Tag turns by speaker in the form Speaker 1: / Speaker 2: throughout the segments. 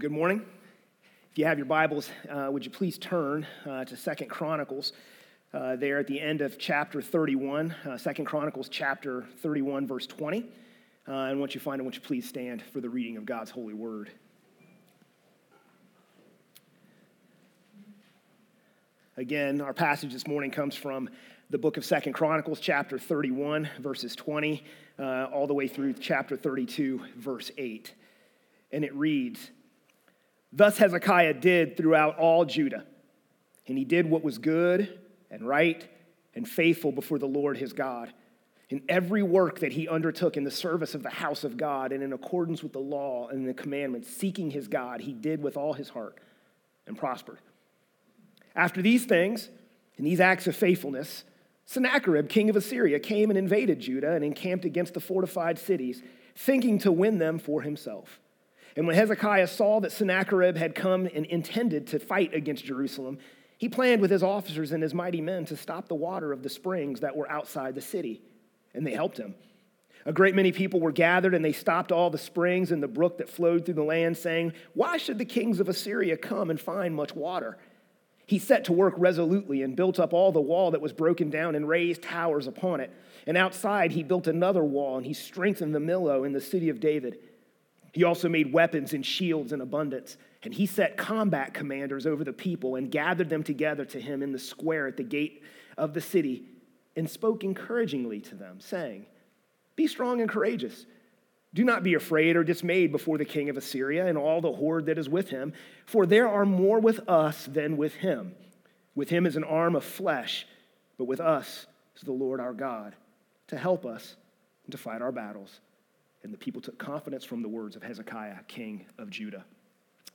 Speaker 1: good morning. If you have your Bibles, uh, would you please turn uh, to Second Chronicles uh, there at the end of chapter 31, uh, Second Chronicles chapter 31, verse 20. Uh, and once you find it, won't you please stand for the reading of God's holy word. Again, our passage this morning comes from the book of Second Chronicles, chapter 31, verses 20, uh, all the way through chapter 32, verse 8. And it reads, Thus Hezekiah did throughout all Judah, and he did what was good and right and faithful before the Lord his God. In every work that he undertook in the service of the house of God and in accordance with the law and the commandments, seeking his God, he did with all his heart and prospered. After these things and these acts of faithfulness, Sennacherib, king of Assyria, came and invaded Judah and encamped against the fortified cities, thinking to win them for himself. And when Hezekiah saw that Sennacherib had come and intended to fight against Jerusalem, he planned with his officers and his mighty men to stop the water of the springs that were outside the city. And they helped him. A great many people were gathered, and they stopped all the springs and the brook that flowed through the land, saying, Why should the kings of Assyria come and find much water? He set to work resolutely and built up all the wall that was broken down and raised towers upon it. And outside he built another wall, and he strengthened the Millo in the city of David. He also made weapons and shields in abundance. And he set combat commanders over the people and gathered them together to him in the square at the gate of the city and spoke encouragingly to them, saying, Be strong and courageous. Do not be afraid or dismayed before the king of Assyria and all the horde that is with him, for there are more with us than with him. With him is an arm of flesh, but with us is the Lord our God to help us and to fight our battles. And the people took confidence from the words of Hezekiah, king of Judah.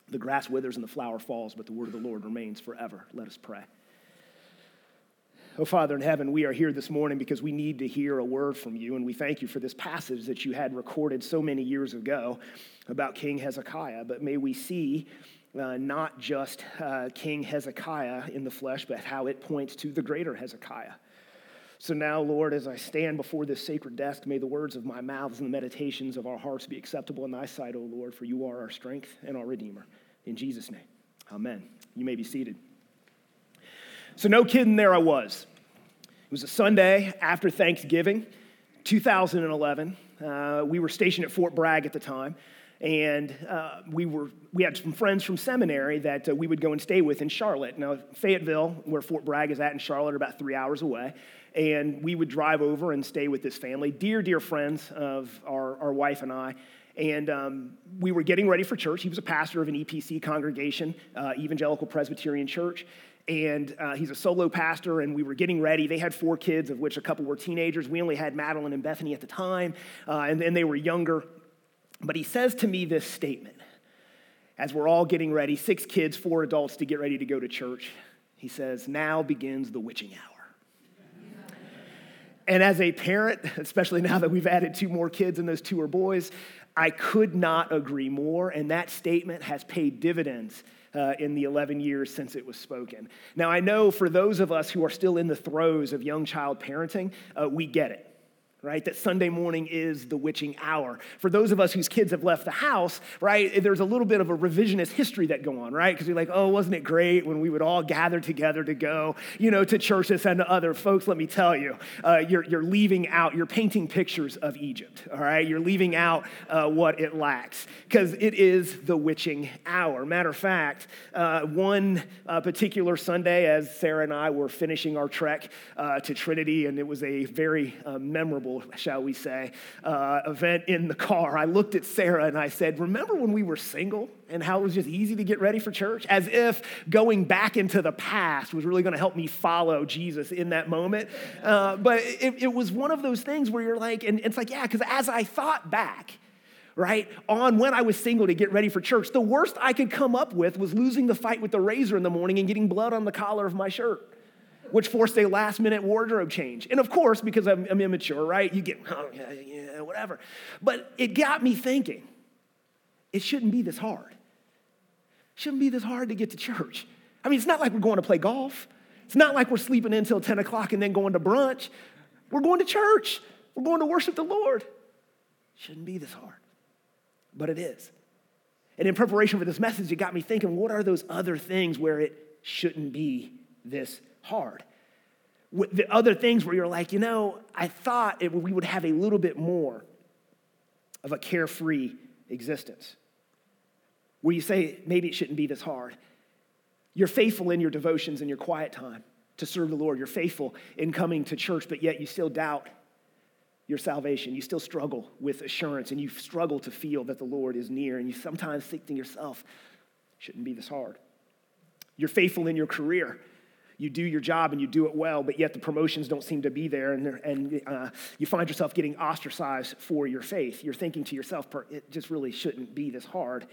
Speaker 1: The grass withers and the flower falls, but the word of the Lord remains forever. Let us pray. Oh, Father in heaven, we are here this morning because we need to hear a word from you, and we thank you for this passage that you had recorded so many years ago about King Hezekiah. But may we see uh, not just uh, King Hezekiah in the flesh, but how it points to the greater Hezekiah. So now, Lord, as I stand before this sacred desk, may the words of my mouths and the meditations of our hearts be acceptable in thy sight, O Lord, for you are our strength and our Redeemer. In Jesus' name, amen. You may be seated. So, no kidding, there I was. It was a Sunday after Thanksgiving, 2011. Uh, we were stationed at Fort Bragg at the time and uh, we were we had some friends from seminary that uh, we would go and stay with in Charlotte. Now Fayetteville, where Fort Bragg is at in Charlotte, are about three hours away, and we would drive over and stay with this family, dear dear friends of our, our wife and I. And um, we were getting ready for church. He was a pastor of an EPC congregation, uh, Evangelical Presbyterian Church. And uh, he's a solo pastor, and we were getting ready. They had four kids, of which a couple were teenagers. We only had Madeline and Bethany at the time, uh, and, and they were younger. But he says to me this statement as we're all getting ready six kids, four adults to get ready to go to church. He says, Now begins the witching hour. And as a parent, especially now that we've added two more kids and those two are boys, I could not agree more. And that statement has paid dividends uh, in the 11 years since it was spoken. Now, I know for those of us who are still in the throes of young child parenting, uh, we get it right? That Sunday morning is the witching hour. For those of us whose kids have left the house, right, there's a little bit of a revisionist history that go on, right? Because you're like, oh, wasn't it great when we would all gather together to go, you know, to churches and to other folks? Let me tell you, uh, you're, you're leaving out, you're painting pictures of Egypt, all right? You're leaving out uh, what it lacks because it is the witching hour. Matter of fact, uh, one uh, particular Sunday, as Sarah and I were finishing our trek uh, to Trinity, and it was a very uh, shall we say, uh, event in the car, I looked at Sarah and I said, Remember when we were single and how it was just easy to get ready for church? As if going back into the past was really going to help me follow Jesus in that moment. Uh, but it, it, was one of those things where you're like, and it's like, yeah, because as I thought back, right, on when I was single to get ready for church, the worst I could come up with was losing the fight with the razor in the morning and getting blood on the collar of my shirt which forced a last minute wardrobe change. And of course, because I'm, I'm immature, right? You get, oh, yeah, yeah, whatever. But it got me thinking it shouldn't be this hard. It shouldn't be this hard to get to church. I mean, it's not like we're going to play golf. It's not like we're sleeping until 10 o'clock and then going to brunch. We're going to church. We're going to worship the Lord. It shouldn't be this hard. But it is. And in preparation for this message, it got me thinking what are those other things where it shouldn't be this hard? The other things where you're like, you know, I thought it, we would have a little bit more of a carefree existence. Where you say, maybe it shouldn't be this hard. You're faithful in your devotions and your quiet time to serve the Lord. You're faithful in coming to church, but yet you still doubt your salvation. You still struggle with assurance and you struggle to feel that the Lord is near. And you sometimes think to yourself, shouldn't be this hard. You're faithful in your career. You do your job and you do it well, but yet the promotions don't seem to be there, and, and uh, you find yourself getting ostracized for your faith. You're thinking to yourself, it just really shouldn't be this hard.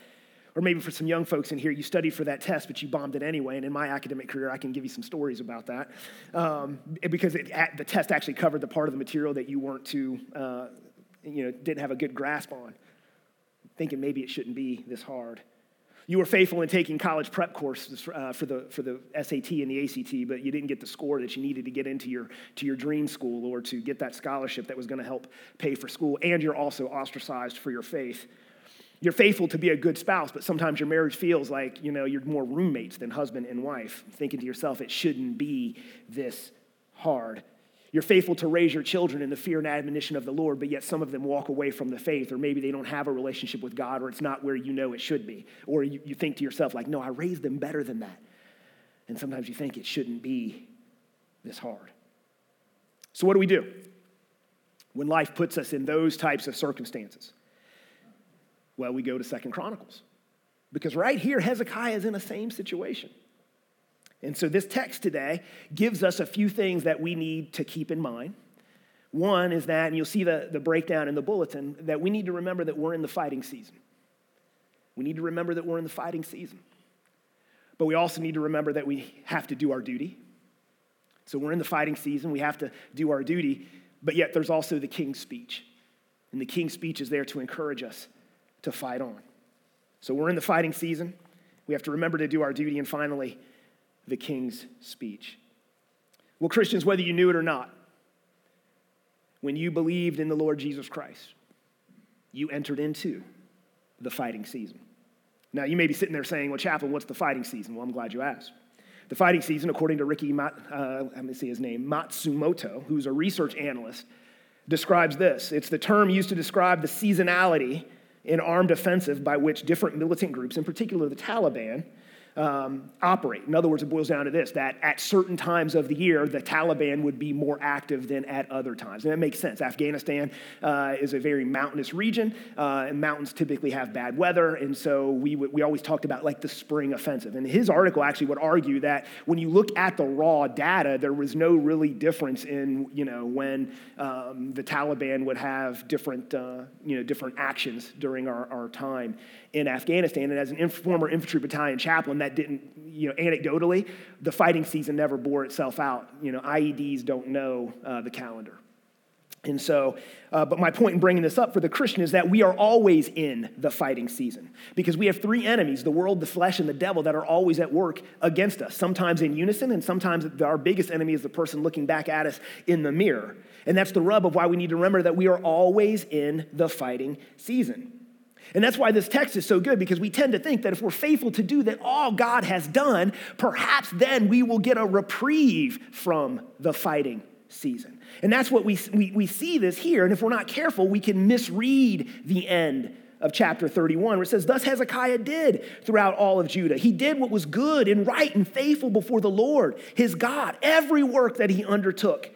Speaker 1: Or maybe for some young folks in here, you studied for that test, but you bombed it anyway. And in my academic career, I can give you some stories about that um, because it, the test actually covered the part of the material that you weren't too, uh, you know, didn't have a good grasp on. Thinking maybe it shouldn't be this hard. You were faithful in taking college prep courses uh, for, the, for the SAT and the ACT, but you didn't get the score that you needed to get into your, to your dream school or to get that scholarship that was going to help pay for school. And you're also ostracized for your faith. You're faithful to be a good spouse, but sometimes your marriage feels like, you know, you're more roommates than husband and wife, thinking to yourself, it shouldn't be this hard. You're faithful to raise your children in the fear and admonition of the Lord, but yet some of them walk away from the faith, or maybe they don't have a relationship with God, or it's not where you know it should be. Or you, you think to yourself, like, no, I raised them better than that. And sometimes you think it shouldn't be this hard. So, what do we do when life puts us in those types of circumstances? Well, we go to Second Chronicles. Because right here, Hezekiah is in the same situation. And so this text today gives us a few things that we need to keep in mind. One is that, and you'll see the, the breakdown in the bulletin, that we need to remember that we're in the fighting season. We need to remember that we're in the fighting season. But we also need to remember that we have to do our duty. So we're in the fighting season, we have to do our duty, but yet there's also the king's speech. And the king's speech is there to encourage us to fight on. So we're in the fighting season. We have to remember to do our duty. And finally, the king's speech. Well, Christians, whether you knew it or not, when you believed in the Lord Jesus Christ, you entered into the fighting season. Now, you may be sitting there saying, Well, Chaplain, what's the fighting season? Well, I'm glad you asked. The fighting season, according to Ricky, uh, let me see his name, Matsumoto, who's a research analyst, describes this. It's the term used to describe the seasonality in armed offensive by which different militant groups, in particular the Taliban, um, operate. In other words, it boils down to this that at certain times of the year, the Taliban would be more active than at other times. And that makes sense. Afghanistan uh, is a very mountainous region, uh, and mountains typically have bad weather. And so we, we always talked about like the spring offensive. And his article actually would argue that when you look at the raw data, there was no really difference in, you know, when um, the Taliban would have different, uh, you know, different actions during our, our time in Afghanistan. And as an inf- former infantry battalion chaplain, that didn't, you know, anecdotally, the fighting season never bore itself out. You know, IEDs don't know uh, the calendar. And so, uh, but my point in bringing this up for the Christian is that we are always in the fighting season because we have three enemies the world, the flesh, and the devil that are always at work against us, sometimes in unison, and sometimes our biggest enemy is the person looking back at us in the mirror. And that's the rub of why we need to remember that we are always in the fighting season. And that's why this text is so good because we tend to think that if we're faithful to do that all God has done, perhaps then we will get a reprieve from the fighting season. And that's what we, we, we see this here. And if we're not careful, we can misread the end of chapter 31, where it says, Thus Hezekiah did throughout all of Judah. He did what was good and right and faithful before the Lord, his God, every work that he undertook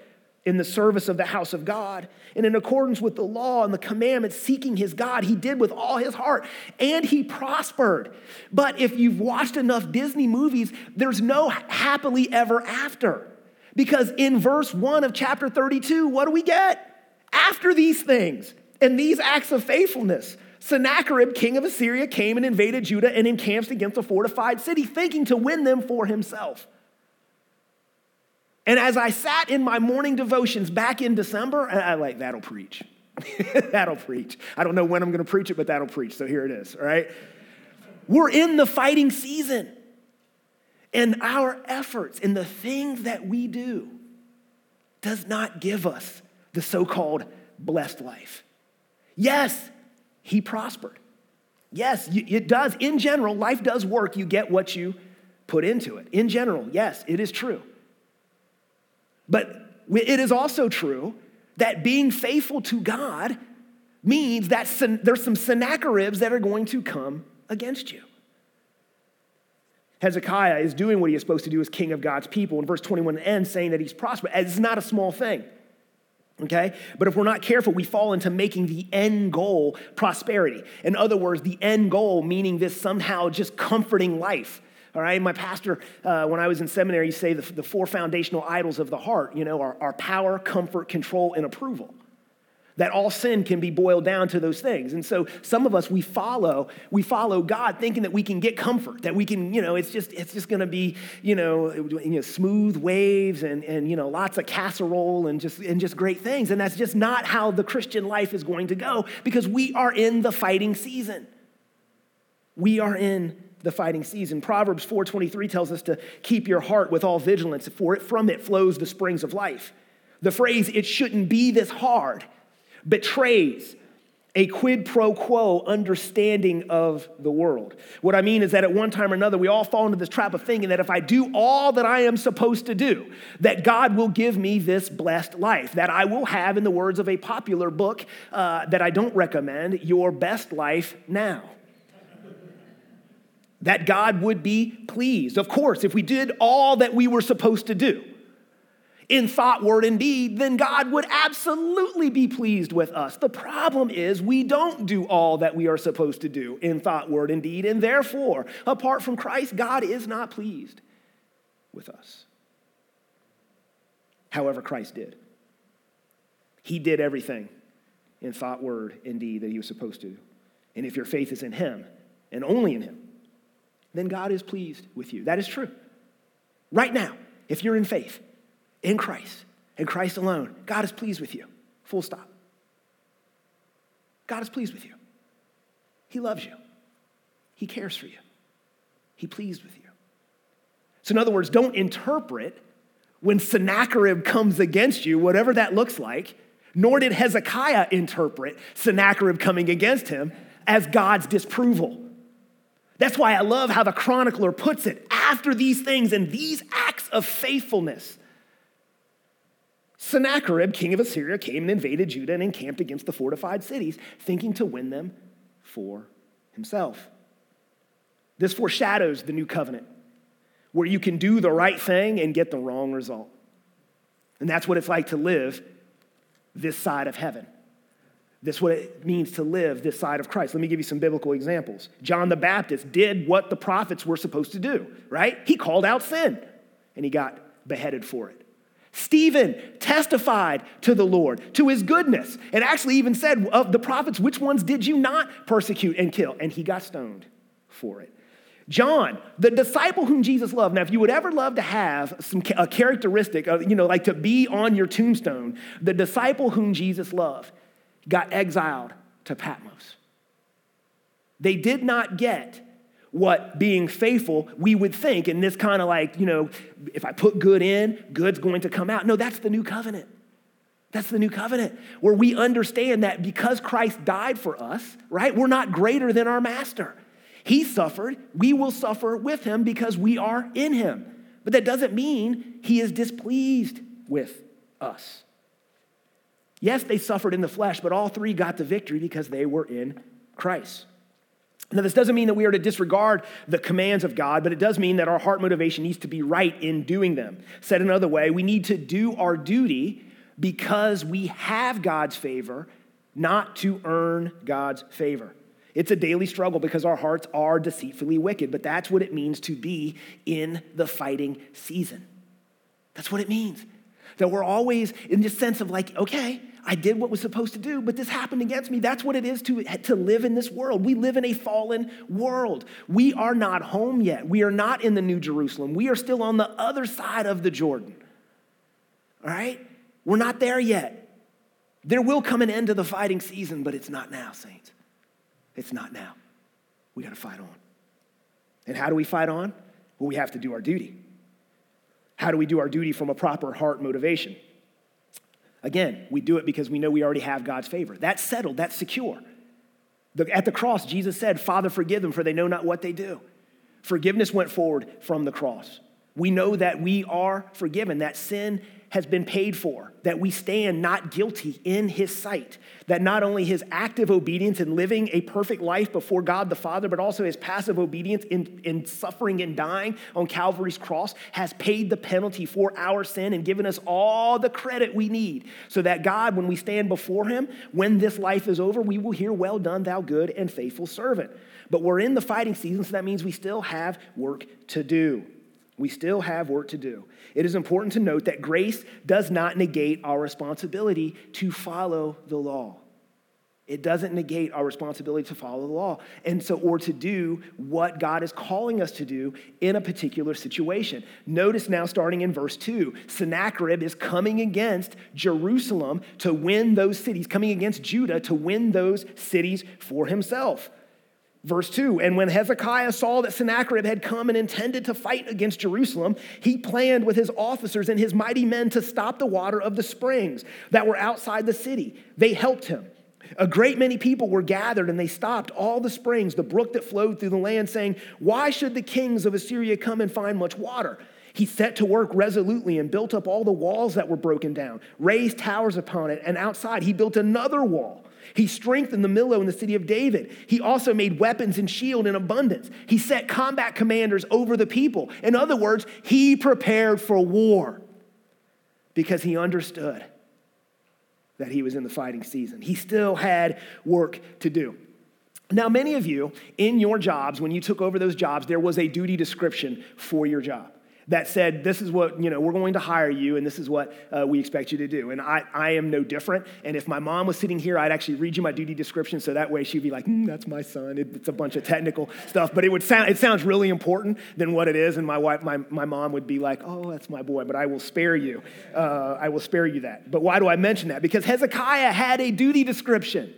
Speaker 1: in the service of the house of God. And in accordance with the law and the commandments, seeking his God, he did with all his heart and he prospered. But if you've watched enough Disney movies, there's no happily ever after. Because in verse 1 of chapter 32, what do we get? After these things and these acts of faithfulness, Sennacherib, king of Assyria, came and invaded Judah and encamped against a fortified city, thinking to win them for himself. And as I sat in my morning devotions back in December, I like, that'll preach. that'll preach. I don't know when I'm going to preach it, but that'll preach. So here it is, all right? We're in the fighting season. And our efforts and the things that we do does not give us the so called blessed life. Yes, he prospered. Yes, it does. In general, life does work. You get what you put into it. In general, yes, it is true. But it is also true that being faithful to God means that there's some Sennacheribs that are going to come against you. Hezekiah is doing what he is supposed to do as king of God's people. In verse 21 ends saying that he's prosperous. It's not a small thing. Okay? But if we're not careful, we fall into making the end goal prosperity. In other words, the end goal meaning this somehow just comforting life. All right, my pastor, uh, when I was in seminary, say the, the four foundational idols of the heart, you know, are, are power, comfort, control, and approval. That all sin can be boiled down to those things. And so some of us we follow we follow god thinking that we can get comfort that we can you know it's just it's just going to be you know, you know smooth waves and and you know lots of casserole and just and just great things. And that's just not how the christian life is going to go because we are in the fighting season. We are in the fighting season proverbs 4.23 tells us to keep your heart with all vigilance for it from it flows the springs of life the phrase it shouldn't be this hard betrays a quid pro quo understanding of the world. What I mean is that at one time or another, we all fall into this trap of thinking that if I do all that I am supposed to do, that God will give me this blessed life, that I will have, in the words of a popular book uh, that I don't recommend, your best life now. That God would be pleased. Of course, if we did all that we were supposed to do, in thought, word, and deed, then God would absolutely be pleased with us. The problem is we don't do all that we are supposed to do in thought, word, and deed, and therefore, apart from Christ, God is not pleased with us. However, Christ did. He did everything in thought, word, and deed that he was supposed to. And if your faith is in him and only in him, then God is pleased with you. That is true. Right now, if you're in faith, in Christ and Christ alone, God is pleased with you. Full stop. God is pleased with you. He loves you. He cares for you. He pleased with you. So, in other words, don't interpret when Sennacherib comes against you, whatever that looks like, nor did Hezekiah interpret Sennacherib coming against him as God's disapproval. That's why I love how the chronicler puts it. After these things and these acts of faithfulness, Sennacherib, king of Assyria, came and invaded Judah and encamped against the fortified cities, thinking to win them for himself. This foreshadows the new covenant, where you can do the right thing and get the wrong result. And that's what it's like to live this side of heaven. This what it means to live this side of Christ. Let me give you some biblical examples. John the Baptist did what the prophets were supposed to do, right? He called out sin and he got beheaded for it. Stephen testified to the Lord, to his goodness, and actually even said, Of the prophets, which ones did you not persecute and kill? And he got stoned for it. John, the disciple whom Jesus loved. Now, if you would ever love to have some a characteristic, of, you know, like to be on your tombstone, the disciple whom Jesus loved got exiled to Patmos. They did not get what being faithful we would think in this kind of like, you know, if I put good in, good's going to come out. No, that's the new covenant. That's the new covenant where we understand that because Christ died for us, right? We're not greater than our master. He suffered, we will suffer with him because we are in him. But that doesn't mean he is displeased with us. Yes, they suffered in the flesh, but all three got the victory because they were in Christ. Now, this doesn't mean that we are to disregard the commands of God, but it does mean that our heart motivation needs to be right in doing them. Said another way, we need to do our duty because we have God's favor, not to earn God's favor. It's a daily struggle because our hearts are deceitfully wicked, but that's what it means to be in the fighting season. That's what it means. That we're always in this sense of like, okay, I did what was supposed to do, but this happened against me. That's what it is to, to live in this world. We live in a fallen world. We are not home yet. We are not in the New Jerusalem. We are still on the other side of the Jordan. All right? We're not there yet. There will come an end to the fighting season, but it's not now, saints. It's not now. We got to fight on. And how do we fight on? Well, we have to do our duty. How do we do our duty from a proper heart motivation? Again, we do it because we know we already have God's favor. That's settled, that's secure. The, at the cross, Jesus said, Father, forgive them, for they know not what they do. Forgiveness went forward from the cross. We know that we are forgiven, that sin has been paid for, that we stand not guilty in his sight, that not only his active obedience in living a perfect life before God the Father, but also his passive obedience in, in suffering and dying on Calvary's cross has paid the penalty for our sin and given us all the credit we need so that God, when we stand before him, when this life is over, we will hear, Well done, thou good and faithful servant. But we're in the fighting season, so that means we still have work to do. We still have work to do. It is important to note that grace does not negate our responsibility to follow the law. It doesn't negate our responsibility to follow the law and so or to do what God is calling us to do in a particular situation. Notice now starting in verse 2, Sennacherib is coming against Jerusalem to win those cities, coming against Judah to win those cities for himself. Verse 2 And when Hezekiah saw that Sennacherib had come and intended to fight against Jerusalem, he planned with his officers and his mighty men to stop the water of the springs that were outside the city. They helped him. A great many people were gathered and they stopped all the springs, the brook that flowed through the land, saying, Why should the kings of Assyria come and find much water? He set to work resolutely and built up all the walls that were broken down, raised towers upon it, and outside he built another wall he strengthened the Millo in the city of David. He also made weapons and shield in abundance. He set combat commanders over the people. In other words, he prepared for war because he understood that he was in the fighting season. He still had work to do. Now, many of you in your jobs, when you took over those jobs, there was a duty description for your job that said, This is what, you know, we're going to hire you and this is what uh, we expect you to do. And I, I am no different. And if my mom was sitting here, I'd actually read you my duty description so that way she'd be like, mm, That's my son. it's a bunch of technical stuff. But it would sound, it sounds really important than what it is. And my wife, my, my mom would be like, Oh, that's my boy. But I will spare you. Uh, I will spare you that. But why do I mention that? Because Hezekiah had a duty description.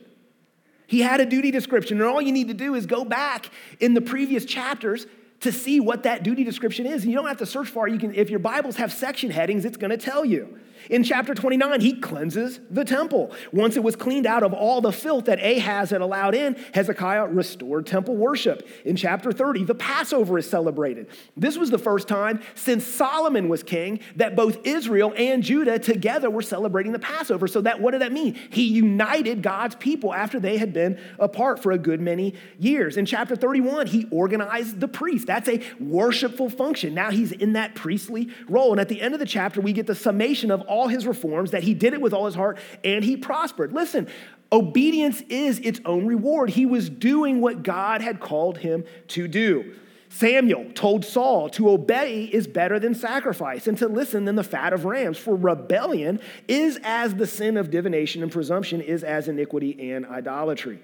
Speaker 1: He had a duty description, and all you need to do is go back in the previous chapters to see what that duty description is. And you don't have to search far. You can, if your Bibles have section headings, it's going to tell you. In chapter 29, he cleanses the temple. Once it was cleaned out of all the filth that Ahaz had allowed in, Hezekiah restored temple worship. In chapter 30, the Passover is celebrated. This was the first time since Solomon was king that both Israel and Judah together were celebrating the Passover. So that what did that mean? He united God's people after they had been apart for a good many years. In chapter 31, he organized the priest. That's a worshipful function. Now he's in that priestly role. And at the end of the chapter, we get the summation of all his reforms, that he did it with all his heart, and he prospered. Listen, obedience is its own reward. He was doing what God had called him to do. Samuel told Saul to obey is better than sacrifice, and to listen than the fat of rams, for rebellion is as the sin of divination, and presumption is as iniquity and idolatry.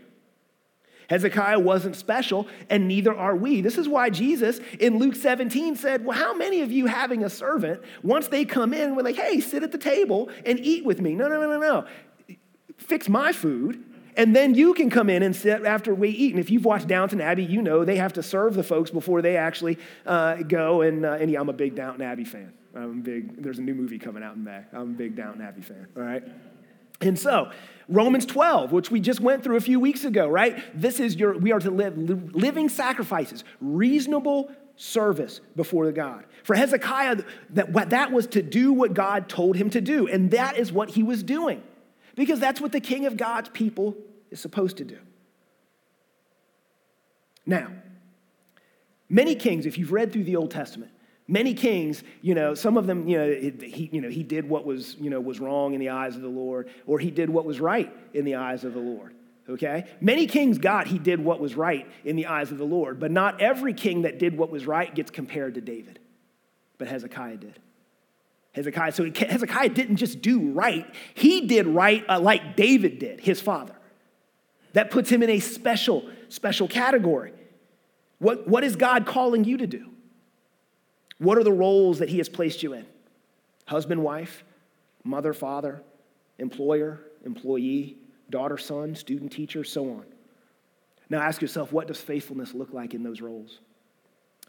Speaker 1: Hezekiah wasn't special, and neither are we. This is why Jesus in Luke 17 said, Well, how many of you having a servant, once they come in, we're like, hey, sit at the table and eat with me? No, no, no, no, no. Fix my food, and then you can come in and sit after we eat. And if you've watched Downton Abbey, you know they have to serve the folks before they actually uh, go. And, uh, and yeah, I'm a big Downton Abbey fan. I'm big. There's a new movie coming out in May. I'm a big Downton Abbey fan. All right. And so, Romans 12, which we just went through a few weeks ago, right? This is your, we are to live living sacrifices, reasonable service before the God. For Hezekiah, that, that was to do what God told him to do, and that is what he was doing, because that's what the king of God's people is supposed to do. Now, many kings, if you've read through the Old Testament, Many kings, you know, some of them, you know, he, you know, he did what was, you know, was wrong in the eyes of the Lord, or he did what was right in the eyes of the Lord. Okay? Many kings got he did what was right in the eyes of the Lord, but not every king that did what was right gets compared to David. But Hezekiah did. Hezekiah, so Hezekiah didn't just do right, he did right uh, like David did, his father. That puts him in a special, special category. What, what is God calling you to do? What are the roles that He has placed you in? Husband, wife, mother, father, employer, employee, daughter, son, student, teacher, so on. Now ask yourself, what does faithfulness look like in those roles?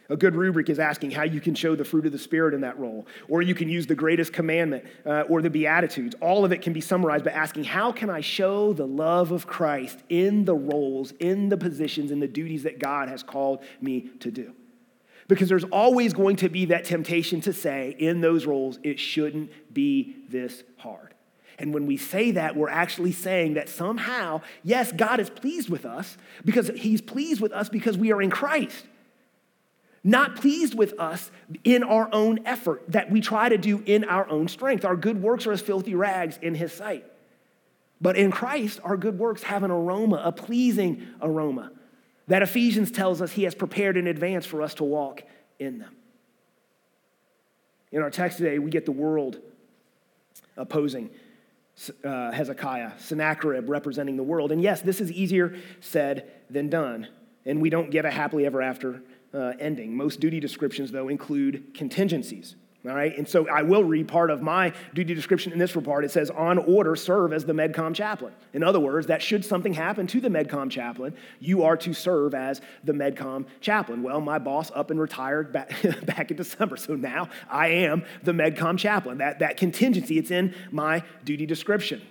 Speaker 1: A good rubric is asking how you can show the fruit of the Spirit in that role. Or you can use the greatest commandment uh, or the Beatitudes. All of it can be summarized by asking, how can I show the love of Christ in the roles, in the positions, in the duties that God has called me to do? Because there's always going to be that temptation to say in those roles, it shouldn't be this hard. And when we say that, we're actually saying that somehow, yes, God is pleased with us because He's pleased with us because we are in Christ not pleased with us in our own effort that we try to do in our own strength. Our good works are as filthy rags in his sight. But in Christ, our good works have an aroma, a pleasing aroma that Ephesians tells us he has prepared in advance for us to walk in them. In our text today, we get the world opposing uh, Hezekiah, Sennacherib representing the world. And yes, this is easier said than done. And we don't get a happily ever after uh, ending. Most duty descriptions, though, include contingencies. All right, and so I will read part of my duty description in this report. It says, on order, serve as the MedCom chaplain. In other words, that should something happen to the MedCom chaplain, you are to serve as the MedCom chaplain. Well, my boss up and retired back, back in December, so now I am the MedCom chaplain. That, that contingency, it's in my duty description.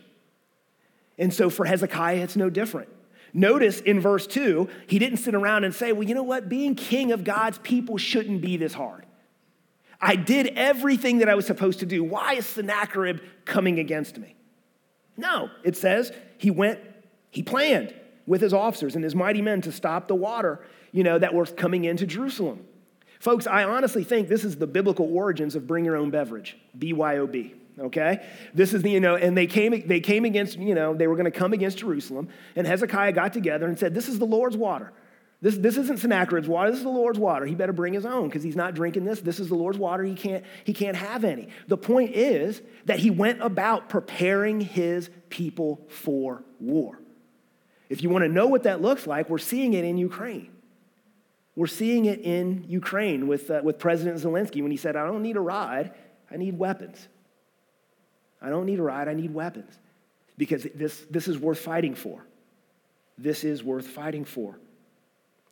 Speaker 1: And so for Hezekiah, it's no different. Notice in verse 2, he didn't sit around and say, Well, you know what? Being king of God's people shouldn't be this hard. I did everything that I was supposed to do. Why is Sennacherib coming against me? No, it says he went, he planned with his officers and his mighty men to stop the water, you know, that were coming into Jerusalem. Folks, I honestly think this is the biblical origins of bring your own beverage, BYOB okay this is the you know and they came they came against you know they were going to come against jerusalem and hezekiah got together and said this is the lord's water this, this isn't sennacherib's water. This is the lord's water. He better bring his own because he's not drinking this. This is the lord's water. He can't he can't have any. The point is that he went about preparing his people for war. If you want to know what that looks like we're seeing it in ukraine. We're seeing it in ukraine with, uh, with president zelensky when he said i don't need a ride i need weapons. I don't need a ride, I need weapons. Because this, this is worth fighting for. This is worth fighting for.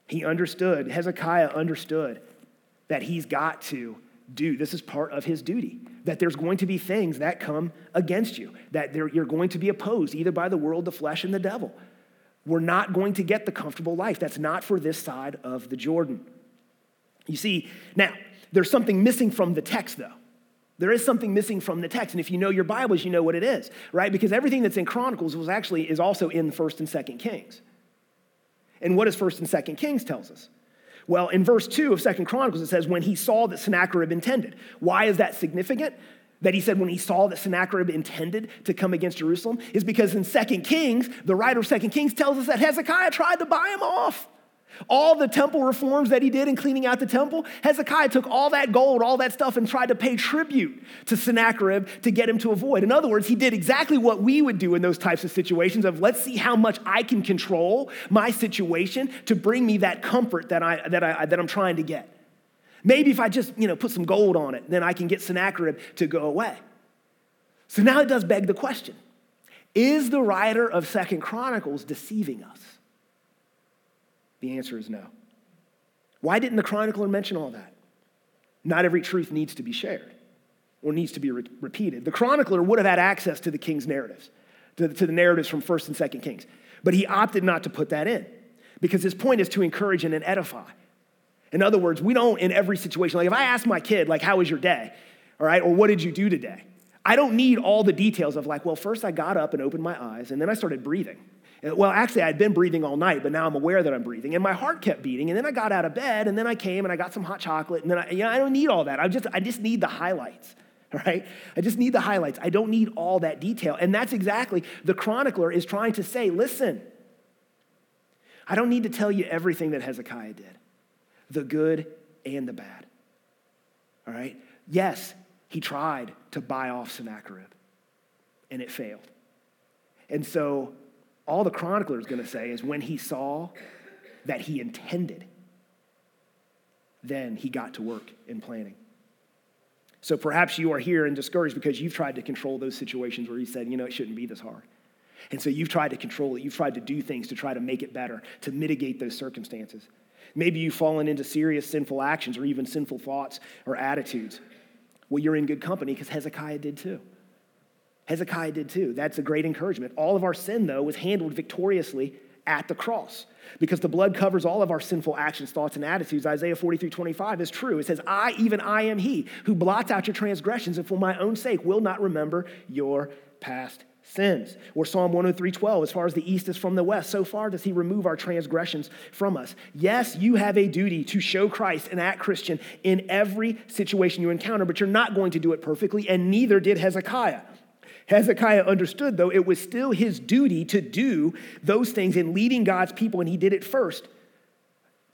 Speaker 1: He understood, Hezekiah understood that he's got to do, this is part of his duty, that there's going to be things that come against you, that you're going to be opposed either by the world, the flesh, and the devil. We're not going to get the comfortable life. That's not for this side of the Jordan. You see, now, there's something missing from the text, though. There is something missing from the text. And if you know your Bibles, you know what it is, right? Because everything that's in Chronicles was actually is also in 1st and 2nd Kings. And what does 1st and 2nd Kings tells us? Well, in verse 2 of 2nd Chronicles, it says, when he saw that Sennacherib intended. Why is that significant? That he said when he saw that Sennacherib intended to come against Jerusalem is because in 2nd Kings, the writer of 2nd Kings tells us that Hezekiah tried to buy him off. All the temple reforms that he did in cleaning out the temple, Hezekiah took all that gold, all that stuff, and tried to pay tribute to Sennacherib to get him to avoid. In other words, he did exactly what we would do in those types of situations of let's see how much I can control my situation to bring me that comfort that, I, that, I, that I'm trying to get. Maybe if I just, you know, put some gold on it, then I can get Sennacherib to go away. So now it does beg the question. Is the writer of Second Chronicles deceiving us? The answer is no. Why didn't the chronicler mention all that? Not every truth needs to be shared or needs to be re- repeated. The chronicler would have had access to the king's narratives, to, to the narratives from 1st and 2nd Kings, but he opted not to put that in because his point is to encourage and edify. In other words, we don't in every situation, like if I ask my kid, like, how was your day? All right, or what did you do today? I don't need all the details of like, well, first I got up and opened my eyes and then I started breathing. Uh, well, actually, I'd been breathing all night, but now I'm aware that I'm breathing. And my heart kept beating. And then I got out of bed, and then I came and I got some hot chocolate. And then I, you know, I don't need all that. I just, I just need the highlights, right? I just need the highlights. I don't need all that detail. And that's exactly the chronicler is trying to say listen, I don't need to tell you everything that Hezekiah did, the good and the bad. All right? Yes, he tried to buy off Sennacherib, and it failed. And so all the chronicler is going to say is when he saw that he intended, then he got to work in planning. So perhaps you are here and discouraged because you've tried to control those situations where he said, you know, it shouldn't be this hard. And so you've tried to control it. You've tried to do things to try to make it better, to mitigate those circumstances. Maybe you've fallen into serious sinful actions or even sinful thoughts or attitudes. Well, you're in good company because Hezekiah did too. Hezekiah did too. That's a great encouragement. All of our sin, though, was handled victoriously at the cross because the blood covers all of our sinful actions, thoughts, and attitudes. Isaiah 43 25 is true. It says, I, even I am he who blots out your transgressions and for my own sake will not remember your past sins. Or Psalm 103 12, as far as the east is from the west, so far does he remove our transgressions from us. Yes, you have a duty to show Christ and act Christian in every situation you encounter, but you're not going to do it perfectly, and neither did Hezekiah. Hezekiah understood, though, it was still his duty to do those things in leading God's people, and he did it first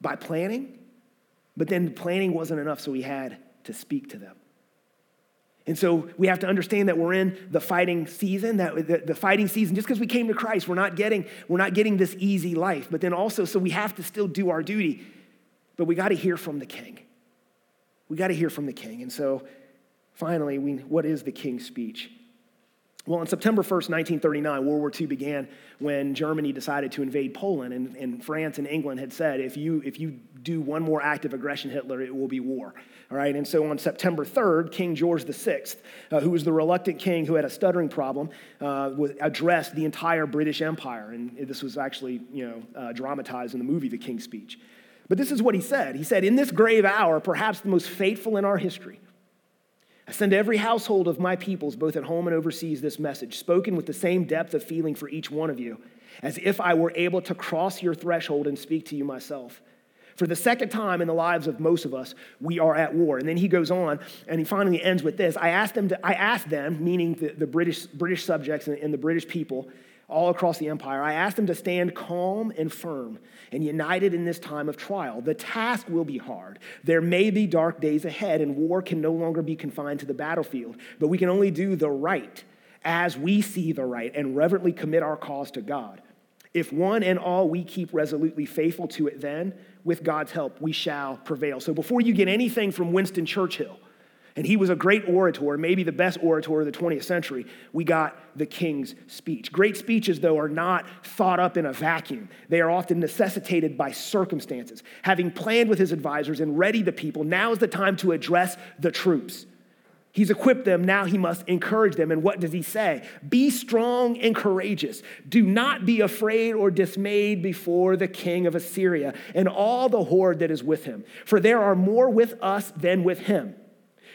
Speaker 1: by planning, but then planning wasn't enough, so he had to speak to them. And so we have to understand that we're in the fighting season, that the, fighting season, just because we came to Christ, we're not getting, we're not getting this easy life. But then also, so we have to still do our duty. But we got to hear from the king. We got to hear from the king. And so finally, we, what is the king's speech? Well, on September 1st, 1939, World War II began when Germany decided to invade Poland, and, and, France and England had said, if you, if you do one more act of aggression, Hitler, it will be war. All right, and so on September 3rd, King George VI, uh, who was the reluctant king who had a stuttering problem, uh, addressed the entire British Empire, and this was actually, you know, uh, dramatized in the movie The King's Speech. But this is what he said. He said, In this grave hour, perhaps the most fateful in our history, I send every household of my peoples, both at home and overseas, this message, spoken with the same depth of feeling for each one of you, as if I were able to cross your threshold and speak to you myself. For the second time in the lives of most of us, we are at war. And then he goes on and he finally ends with this I asked them, to, I asked them meaning the, the British, British subjects and, and the British people, all across the empire. I ask them to stand calm and firm and united in this time of trial. The task will be hard. There may be dark days ahead, and war can no longer be confined to the battlefield, but we can only do the right as we see the right and reverently commit our cause to God. If one and all we keep resolutely faithful to it, then, with God's help, we shall prevail. So before you get anything from Winston Churchill, and he was a great orator, maybe the best orator of the 20th century. We got the king's speech. Great speeches, though, are not thought up in a vacuum. They are often necessitated by circumstances. Having planned with his advisors and ready the people, now is the time to address the troops. He's equipped them, now he must encourage them. And what does he say? Be strong and courageous. Do not be afraid or dismayed before the king of Assyria and all the horde that is with him, for there are more with us than with him.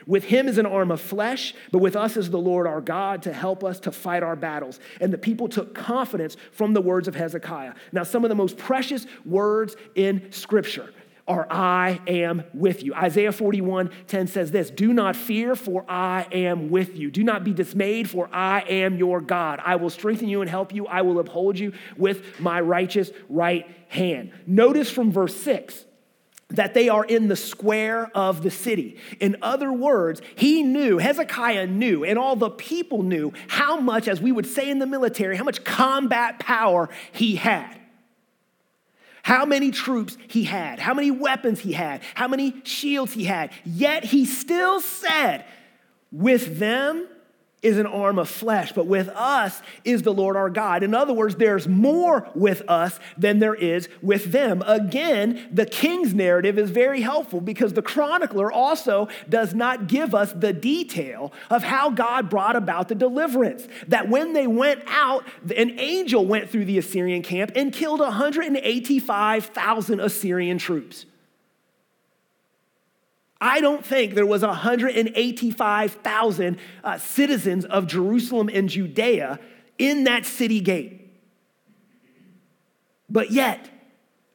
Speaker 1: With him is an arm of flesh, but with us is the Lord our God to help us to fight our battles. And the people took confidence from the words of Hezekiah. Now, some of the most precious words in Scripture are I am with you. Isaiah 41 10 says this Do not fear, for I am with you. Do not be dismayed, for I am your God. I will strengthen you and help you. I will uphold you with my righteous right hand. Notice from verse 6 that they are in the square of the city. In other words, he knew, Hezekiah knew, and all the people knew how much, as we would say in the military, how much combat power he had. How many troops he had, how many weapons he had, how many shields he had. Yet he still said, with them is an arm of flesh, but with us is the Lord our God. In other words, there's more with us than there is with them. Again, the king's narrative is very helpful because the chronicler also does not give us the detail of how God brought about the deliverance. That when they went out, an angel went through the Assyrian camp and killed 185,000 Assyrian troops. I don't think there was 185,000 uh, citizens of Jerusalem and Judea in that city gate. But yet,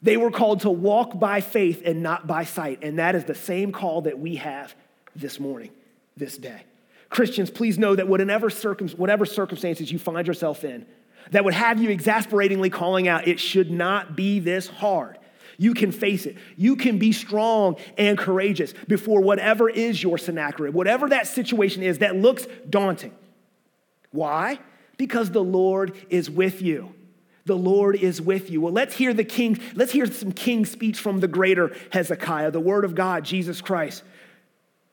Speaker 1: they were called to walk by faith and not by sight. And that is the same call that we have this morning, this day. Christians, please know that whatever, circum- whatever circumstances you find yourself in, that would have you exasperatingly calling out, it should not be this hard. You can face it. You can be strong and courageous before whatever is your Sennacherib, whatever that situation is that looks daunting. Why? Because the Lord is with you. The Lord is with you. Well, let's hear the king, let's hear some king speech from the greater Hezekiah, the word of God, Jesus Christ.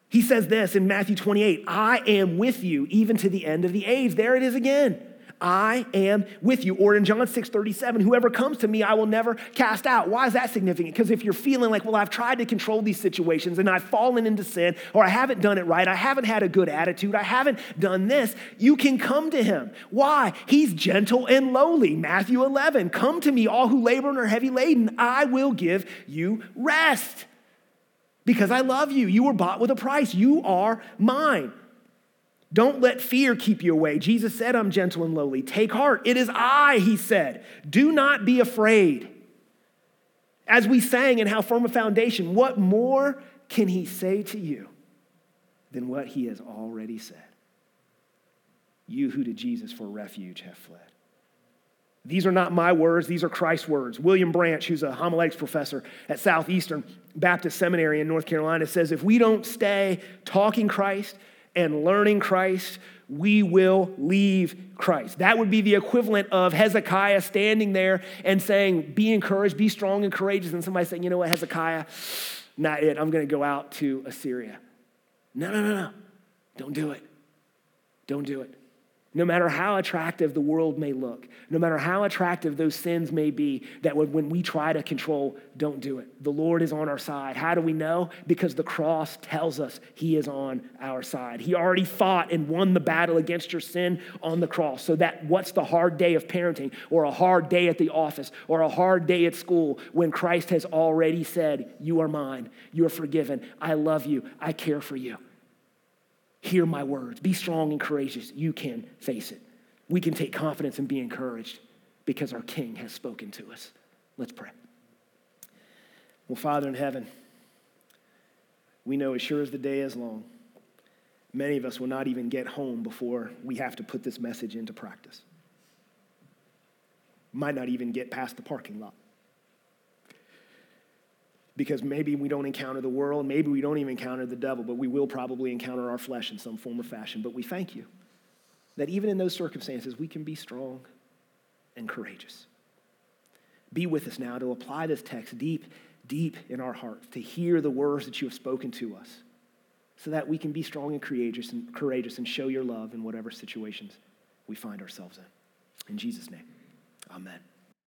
Speaker 1: He says this in Matthew 28 I am with you even to the end of the age. There it is again. I am with you. Or in John 6 37, whoever comes to me, I will never cast out. Why is that significant? Because if you're feeling like, well, I've tried to control these situations and I've fallen into sin, or I haven't done it right, I haven't had a good attitude, I haven't done this, you can come to him. Why? He's gentle and lowly. Matthew 11, come to me, all who labor and are heavy laden, I will give you rest. Because I love you. You were bought with a price. You are mine. Don't let fear keep you away. Jesus said, I'm gentle and lowly. Take heart. It is I, he said. Do not be afraid. As we sang in How Firm a Foundation, what more can he say to you than what he has already said? You who to Jesus for refuge have fled. These are not my words, these are Christ's words. William Branch, who's a homiletics professor at Southeastern Baptist Seminary in North Carolina, says if we don't stay talking Christ, and learning Christ, we will leave Christ. That would be the equivalent of Hezekiah standing there and saying, Be encouraged, be strong and courageous. And somebody saying, You know what, Hezekiah, not it. I'm going to go out to Assyria. No, no, no, no. Don't do it. Don't do it. No matter how attractive the world may look, no matter how attractive those sins may be, that when we try to control, don't do it. The Lord is on our side. How do we know? Because the cross tells us He is on our side. He already fought and won the battle against your sin on the cross. So that what's the hard day of parenting, or a hard day at the office, or a hard day at school when Christ has already said, You are mine, you are forgiven, I love you, I care for you. Hear my words. Be strong and courageous. You can face it. We can take confidence and be encouraged because our King has spoken to us. Let's pray. Well, Father in heaven, we know as sure as the day is long, many of us will not even get home before we have to put this message into practice. Might not even get past the parking lot because maybe we don't encounter the world, maybe we don't even encounter the devil, but we will probably encounter our flesh in some form or fashion. But we thank you that even in those circumstances, we can be strong and courageous. Be with us now to apply this text deep, deep in our hearts, to hear the words that you have spoken to us, so that we can be strong and courageous and, courageous and show your love in whatever situations we find ourselves in. In Jesus' name, amen.